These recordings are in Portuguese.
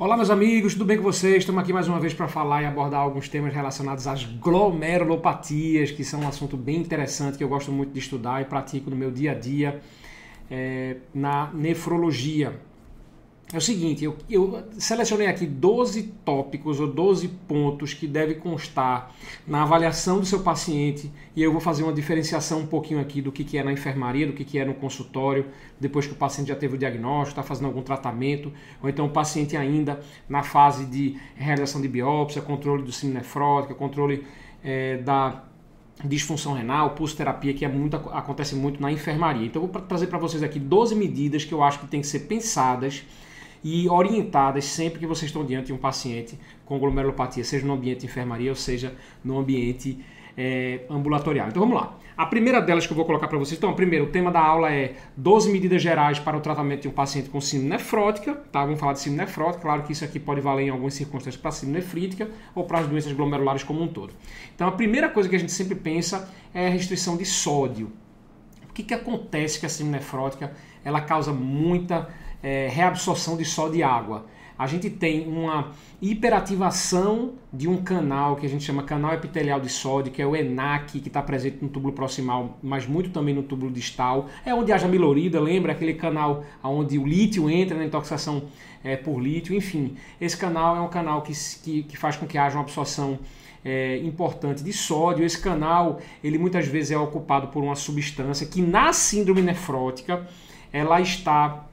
Olá, meus amigos, tudo bem com vocês? Estamos aqui mais uma vez para falar e abordar alguns temas relacionados às glomerulopatias, que são um assunto bem interessante que eu gosto muito de estudar e pratico no meu dia a dia é, na nefrologia é o seguinte, eu, eu, selecionei aqui 12 tópicos ou 12 pontos que devem constar na avaliação do seu paciente e eu vou fazer uma diferenciação um pouquinho aqui do que, que é na enfermaria, do que, que é no consultório, depois que o paciente já teve o diagnóstico, está fazendo algum tratamento, ou então o paciente ainda na fase de realização de biópsia, controle do síndrome nefrótica, controle é, da disfunção renal, pulsoterapia, que é muito, acontece muito na enfermaria. Então eu vou trazer para vocês aqui 12 medidas que eu acho que tem que ser pensadas e orientadas sempre que vocês estão diante de um paciente com glomerulopatia, seja no ambiente de enfermaria ou seja no ambiente é, ambulatorial. Então vamos lá. A primeira delas que eu vou colocar para vocês, então, primeiro, o tema da aula é 12 medidas gerais para o tratamento de um paciente com síndrome nefrótica, tá? Vamos falar de síndrome nefrótica, claro que isso aqui pode valer em algumas circunstâncias para síndrome nefrítica ou para as doenças glomerulares como um todo. Então a primeira coisa que a gente sempre pensa é a restrição de sódio. O que, que acontece com a síndrome nefrótica? Ela causa muita é, reabsorção de sódio e água. A gente tem uma hiperativação de um canal que a gente chama canal epitelial de sódio, que é o ENAC, que está presente no túbulo proximal, mas muito também no túbulo distal. É onde haja milorida, lembra aquele canal onde o lítio entra na intoxicação é, por lítio. Enfim, esse canal é um canal que, que, que faz com que haja uma absorção é, importante de sódio. Esse canal, ele muitas vezes é ocupado por uma substância que na síndrome nefrótica ela está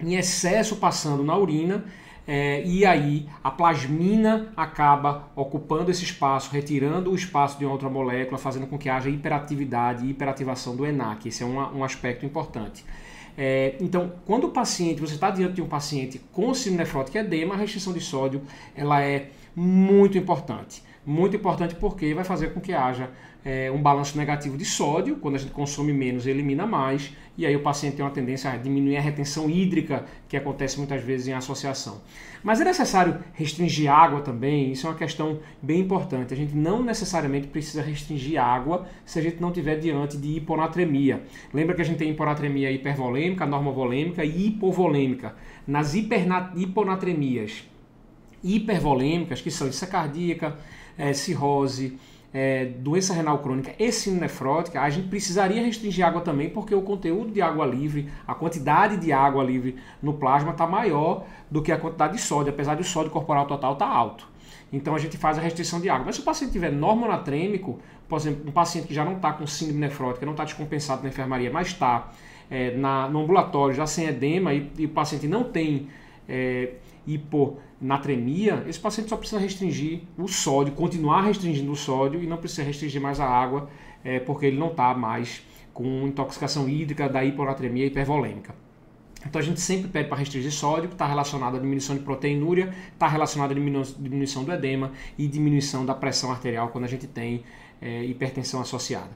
em excesso passando na urina é, e aí a plasmina acaba ocupando esse espaço, retirando o espaço de outra molécula, fazendo com que haja hiperatividade e hiperativação do ENAC. Esse é um, aspecto importante. É, então, quando o paciente, você está diante de um paciente com síndrome nefrótica edema, a restrição de sódio ela é muito importante. Muito importante porque vai fazer com que haja é, um balanço negativo de sódio, quando a gente consome menos, elimina mais, e aí o paciente tem uma tendência a diminuir a retenção hídrica, que acontece muitas vezes em associação. Mas é necessário restringir água também, isso é uma questão bem importante. A gente não necessariamente precisa restringir água se a gente não tiver diante de hiponatremia. Lembra que a gente tem hiponatremia hipervolêmica, normovolêmica e hipovolêmica. Nas hiponatremias hipervolêmicas, que são insuficiência cardíaca, é, cirrose, é, doença renal crônica e síndrome nefrótica, a gente precisaria restringir água também, porque o conteúdo de água livre, a quantidade de água livre no plasma está maior do que a quantidade de sódio, apesar de o sódio corporal total estar tá alto. Então a gente faz a restrição de água. Mas se o paciente tiver normonatrêmico, por exemplo, um paciente que já não está com síndrome nefrótica, não está descompensado na enfermaria, mas está é, no ambulatório já sem edema e, e o paciente não tem é, hiponatremia, esse paciente só precisa restringir o sódio, continuar restringindo o sódio e não precisa restringir mais a água, é, porque ele não está mais com intoxicação hídrica da hiponatremia hipervolêmica. Então a gente sempre pede para restringir sódio, que está relacionado à diminuição de proteinúria, está relacionado à diminuição do edema e diminuição da pressão arterial quando a gente tem é, hipertensão associada.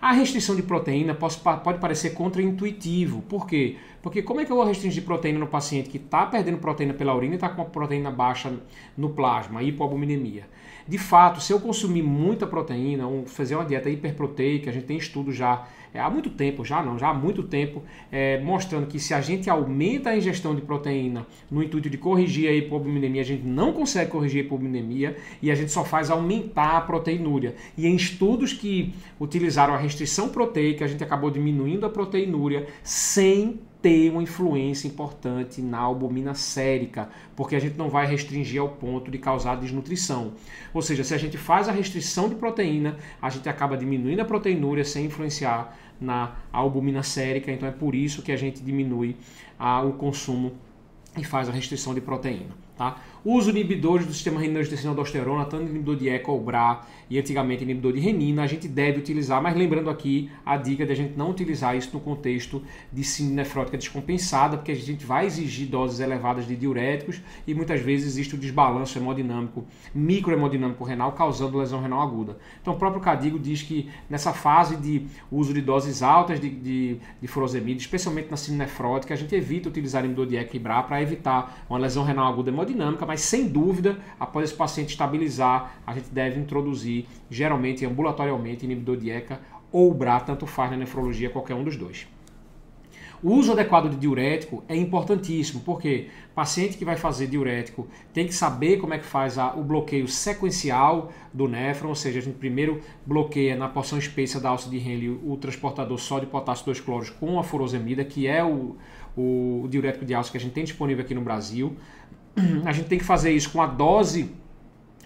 A restrição de proteína pode, pode parecer contraintuitivo. Por quê? Porque como é que eu vou restringir proteína no paciente que está perdendo proteína pela urina e está com a proteína baixa no plasma, hipoalbuminemia? De fato, se eu consumir muita proteína, um, fazer uma dieta hiperproteica, a gente tem estudo já há muito tempo, já não, já há muito tempo, é, mostrando que se a gente aumenta a ingestão de proteína no intuito de corrigir a hipoalbuminemia, a gente não consegue corrigir a hipoalbuminemia e a gente só faz aumentar a proteinúria. E em estudos que utilizaram a restrição proteica, a gente acabou diminuindo a proteinúria sem ter uma influência importante na albumina sérica, porque a gente não vai restringir ao ponto de causar desnutrição. Ou seja, se a gente faz a restrição de proteína, a gente acaba diminuindo a proteinúria sem influenciar na albumina sérica, então é por isso que a gente diminui a, o consumo e faz a restrição de proteína. Tá? Uso inibidores do sistema renina-angiotensina aldosterona, tanto inibidor de ECA ou BRA e antigamente inibidor de renina, a gente deve utilizar, mas lembrando aqui a dica de a gente não utilizar isso no contexto de síndrome nefrótica descompensada, porque a gente vai exigir doses elevadas de diuréticos e muitas vezes existe o desbalanço hemodinâmico, microhemodinâmico renal, causando lesão renal aguda. Então o próprio Cadigo diz que nessa fase de uso de doses altas de, de, de furosemida, especialmente na síndrome nefrótica, a gente evita utilizar inibidor de ECA e BRA para evitar uma lesão renal aguda hemodinâmica hemodinâmica, mas sem dúvida, após esse paciente estabilizar, a gente deve introduzir, geralmente ambulatorialmente, inibidor de ECA ou BRA, tanto faz na nefrologia, qualquer um dos dois. O uso adequado de diurético é importantíssimo, porque paciente que vai fazer diurético tem que saber como é que faz a, o bloqueio sequencial do néfron, ou seja, a gente primeiro bloqueia na porção espessa da alça de Henle o transportador sódio potássio 2 cloros com a furosemida, que é o, o diurético de alça que a gente tem disponível aqui no Brasil. A gente tem que fazer isso com a dose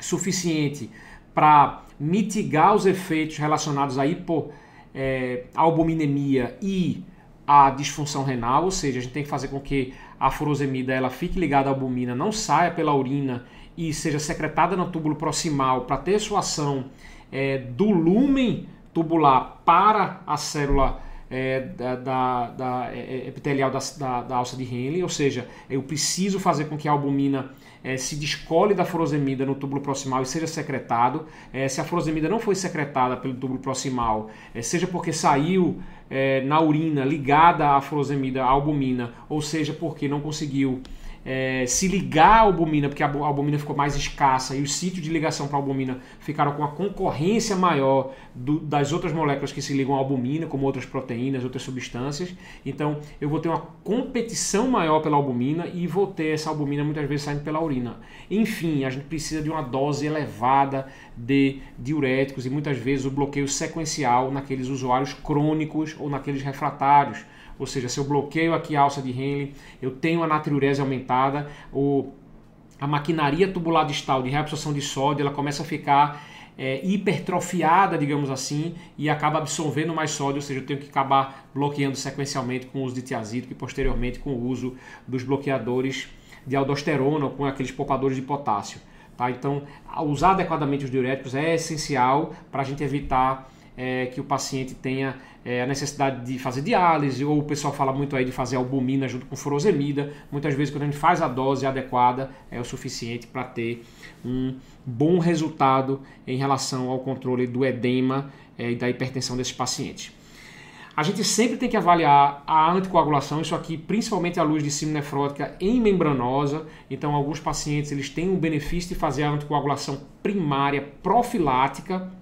suficiente para mitigar os efeitos relacionados à hipoalbuminemia é, e a disfunção renal, ou seja, a gente tem que fazer com que a furosemida ela fique ligada à albumina, não saia pela urina e seja secretada no túbulo proximal para ter sua ação é, do lumen tubular para a célula é, da, da, da, é, é, epitelial da, da, da, alça de Henle, ou seja, eu preciso fazer com que a albumina é, se descole da furosemida no túbulo proximal e seja secretado. É, se a furosemida não foi secretada pelo túbulo proximal, é, seja porque saiu na urina ligada à furosemida, à albumina, ou seja porque não conseguiu é, se ligar à albumina, porque a albumina ficou mais escassa e os sítios de ligação para a albumina ficaram com a concorrência maior do, das outras moléculas que se ligam à albumina, como outras proteínas, outras substâncias. Então eu vou ter uma competição maior pela albumina e vou ter essa albumina muitas vezes saindo pela urina. Enfim, a gente precisa de uma dose elevada de diuréticos e muitas vezes o bloqueio sequencial naqueles usuários crônicos ou naqueles refratários ou seja, se eu bloqueio aqui a alça de Henle, eu tenho a natriurese aumentada, o, a maquinaria tubular distal de reabsorção de sódio ela começa a ficar é, hipertrofiada, digamos assim, e acaba absorvendo mais sódio, ou seja, eu tenho que acabar bloqueando sequencialmente com o uso de tiazídico e posteriormente com o uso dos bloqueadores de aldosterona ou com aqueles poupadores de potássio. Tá? Então, usar adequadamente os diuréticos é essencial para a gente evitar é, que o paciente tenha é, a necessidade de fazer diálise, ou o pessoal fala muito aí de fazer albumina junto com furosemida. Muitas vezes, quando a gente faz a dose adequada, é o suficiente para ter um bom resultado em relação ao controle do edema é, e da hipertensão desses pacientes. A gente sempre tem que avaliar a anticoagulação, isso aqui principalmente à luz de síndrome nefrótica em membranosa. Então, alguns pacientes eles têm o benefício de fazer a anticoagulação primária profilática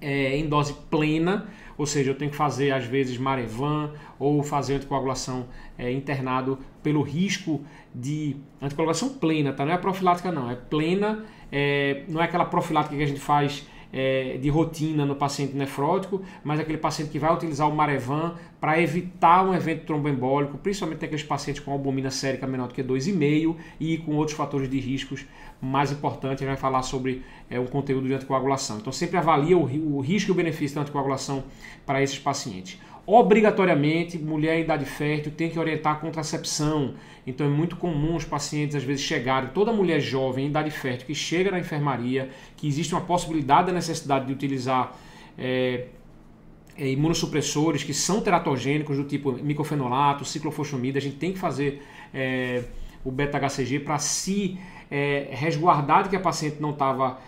é, em dose plena, ou seja, eu tenho que fazer às vezes Marevan ou fazer anticoagulação é, internado pelo risco de anticoagulação plena, tá? Não é profilática não, é plena, é, não é aquela profilática que a gente faz é, de rotina no paciente nefrótico, mas aquele paciente que vai utilizar o Marevan para evitar um evento tromboembólico, principalmente aqueles pacientes com albumina sérica menor do que 2,5 e com outros fatores de riscos mais importantes. A gente vai falar sobre é, um conteúdo de anticoagulação. Então, sempre avalia o, o risco e o benefício da anticoagulação para esses pacientes. Obrigatoriamente, mulher em idade fértil tem que orientar a contracepção. Então é muito comum os pacientes às vezes chegarem, toda mulher jovem em idade fértil que chega na enfermaria, que existe uma possibilidade da necessidade de utilizar é, é, imunossupressores que são teratogênicos do tipo micofenolato, ciclofosfamida, a gente tem que fazer é, o beta-HCG para se resguardar de que a paciente não estava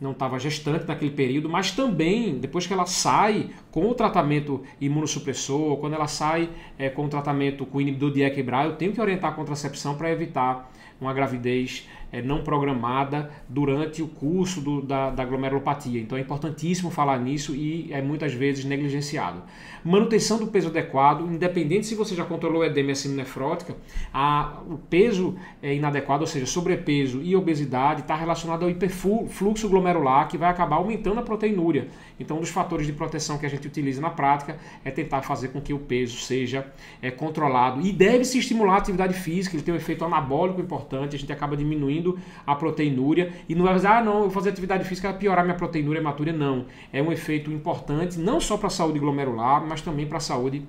não estava gestante naquele período, mas também depois que ela sai com o tratamento imunossupressor, quando ela sai é, com o tratamento com inibidor de equilibrar, eu tenho que orientar a contracepção para evitar uma gravidez é, não programada durante o curso do, da, da glomerulopatia. Então é importantíssimo falar nisso e é muitas vezes negligenciado. Manutenção do peso adequado, independente se você já controlou edema nefrótica, a, o peso é inadequado, ou seja, sobrepeso e obesidade, está relacionado ao hiperfluxo glomerular, que vai acabar aumentando a proteinúria. Então, um dos fatores de proteção que a gente utiliza na prática é tentar fazer com que o peso seja é, controlado. E deve se estimular a atividade física, ele tem um efeito anabólico importante, a gente acaba diminuindo a proteinúria. E não vai dizer, ah, não, eu vou fazer atividade física para piorar minha proteinúria hematura. Não. É um efeito importante, não só para a saúde glomerular, mas também para a saúde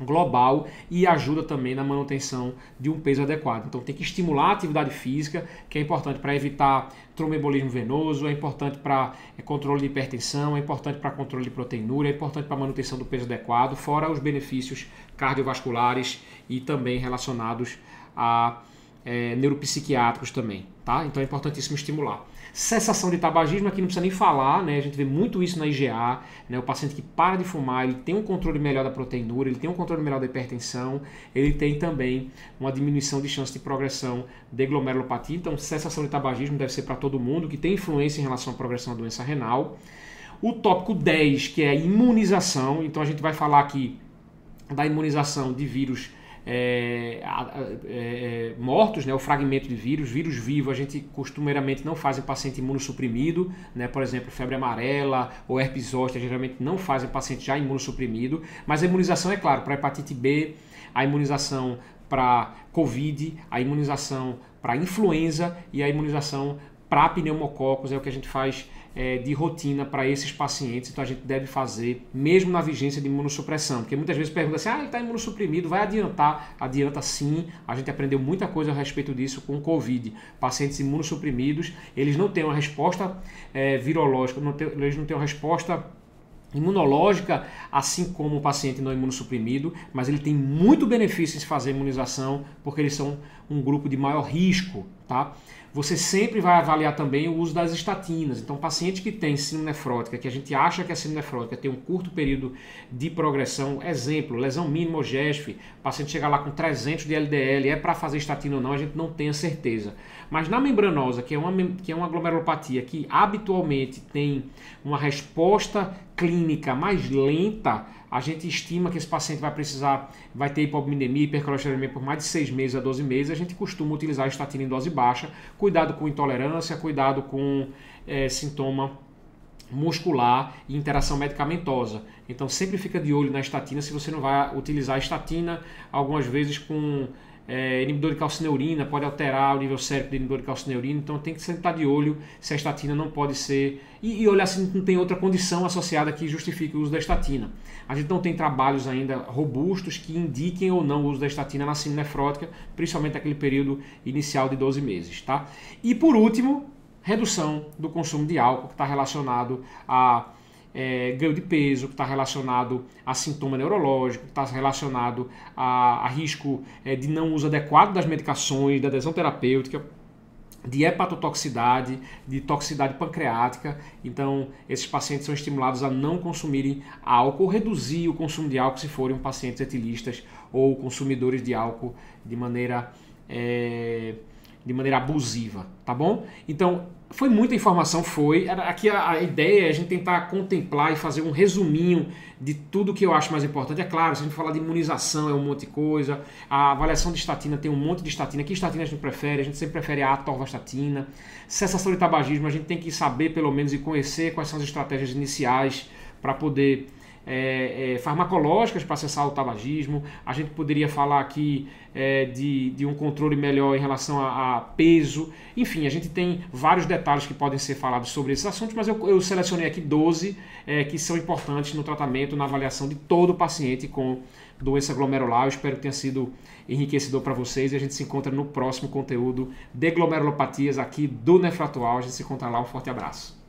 global e ajuda também na manutenção de um peso adequado. Então tem que estimular a atividade física, que é importante para evitar tromboembolismo venoso, é importante para é, controle de hipertensão, é importante para controle de proteinúria, é importante para manutenção do peso adequado, fora os benefícios cardiovasculares e também relacionados a é, neuropsiquiátricos também, tá? Então é importantíssimo estimular. Cessação de tabagismo, aqui não precisa nem falar, né? A gente vê muito isso na IGA, né? O paciente que para de fumar, ele tem um controle melhor da proteinúria, ele tem um controle melhor da hipertensão, ele tem também uma diminuição de chance de progressão de glomerulopatia. Então, cessação de tabagismo deve ser para todo mundo que tem influência em relação à progressão da doença renal. O tópico 10, que é imunização, então a gente vai falar aqui da imunização de vírus é, é, é, mortos, né, o fragmento de vírus, vírus vivo a gente costumeiramente não faz em paciente imunossuprimido, né, por exemplo, febre amarela ou herpes zoster, geralmente não faz em paciente já imunossuprimido, mas a imunização é claro, para hepatite B, a imunização para Covid, a imunização para influenza e a imunização para pneumococos é o que a gente faz é, de rotina para esses pacientes, então a gente deve fazer mesmo na vigência de imunossupressão, porque muitas vezes pergunta assim, ah, ele está imunossuprimido, vai adiantar? Adianta sim, a gente aprendeu muita coisa a respeito disso com o Covid. Pacientes imunossuprimidos, eles não têm uma resposta é, virológica, não tem, eles não têm uma resposta imunológica, assim como o paciente não imunossuprimido, mas ele tem muito benefício em fazer imunização, porque eles são um grupo de maior risco, tá? Você sempre vai avaliar também o uso das estatinas. Então, paciente que tem síndrome nefrótica, que a gente acha que a síndrome nefrótica tem um curto período de progressão, exemplo, lesão mínima ou GESF, paciente chega lá com 300 de LDL, é para fazer estatina ou não, a gente não tem a certeza. Mas na membranosa, que é uma, que é uma glomerulopatia que habitualmente tem uma resposta clínica mais lenta, a gente estima que esse paciente vai precisar, vai ter hipominemia, hipercolesterolemia por mais de 6 meses a 12 meses. A gente costuma utilizar estatina em dose baixa. Cuidado com intolerância, cuidado com é, sintoma muscular e interação medicamentosa. Então sempre fica de olho na estatina se você não vai utilizar a estatina algumas vezes com é, inibidor de calcineurina, pode alterar o nível sérico de inibidor de calcineurina, então tem que estar de olho se a estatina não pode ser. E, e olhar se não tem outra condição associada que justifique o uso da estatina. A gente não tem trabalhos ainda robustos que indiquem ou não o uso da estatina na síndrome nefrótica, principalmente naquele período inicial de 12 meses. Tá? E por último, redução do consumo de álcool, que está relacionado a é, ganho de peso, que está relacionado a sintoma neurológico, que está relacionado a, a risco é, de não uso adequado das medicações, da adesão terapêutica, de hepatotoxicidade, de toxicidade pancreática. Então, esses pacientes são estimulados a não consumirem álcool, reduzir o consumo de álcool se forem pacientes etilistas ou consumidores de álcool de maneira é, de maneira abusiva, tá bom? Então, foi muita informação, foi. Aqui a, a, ideia é a gente tentar contemplar e fazer um resuminho de tudo que eu acho mais importante. É claro, se a gente falar de imunização é um monte de coisa, a avaliação de estatina tem um monte de estatina. Que estatina a gente prefere? A gente sempre prefere a atorvastatina. Cessação de tabagismo, a gente tem que saber pelo menos e conhecer quais são as estratégias iniciais para poder é, é, farmacológicas para cessar o tabagismo. A gente poderia falar aqui é, de, de um controle melhor em relação a, a, peso. Enfim, a gente tem vários detalhes que podem ser falados sobre esses assuntos, mas eu, eu selecionei aqui 12 é, que são importantes no tratamento, na avaliação de todo paciente com doença glomerular. Eu espero que tenha sido enriquecedor para vocês e a gente se encontra no próximo conteúdo de glomerulopatias aqui do Nefratual. A gente se encontra lá. Um forte abraço.